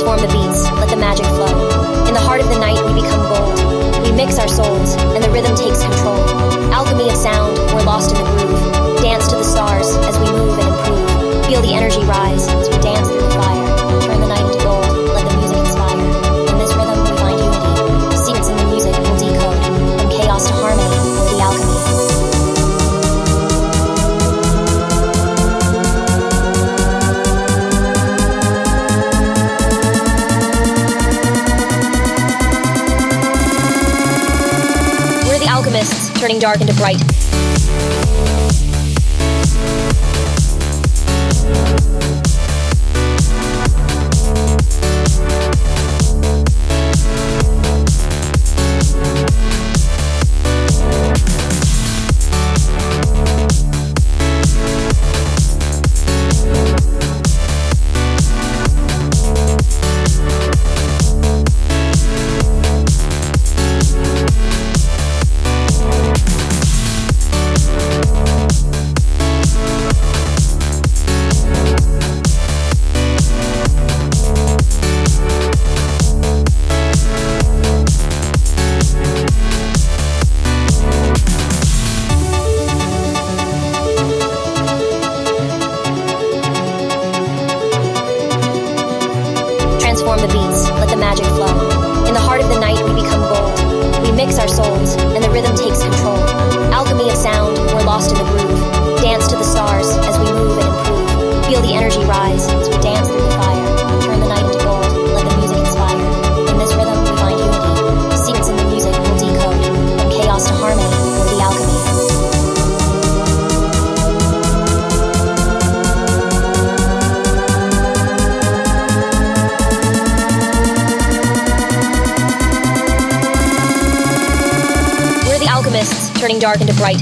transform the beats, let the magic flow. In the heart of the night, we become gold. We mix our souls, and the rhythm takes control. Alchemy of sound, we're lost in the groove. Dance to the stars as we move and improve. Feel the energy rise as we dance through the fire. Turn the night into gold, let the music inspire. In this rhythm, we find unity. Secrets in the music will decode. From chaos to harmony, the alchemy. Turning dark into bright. Our souls, alchemists, turning dark into bright.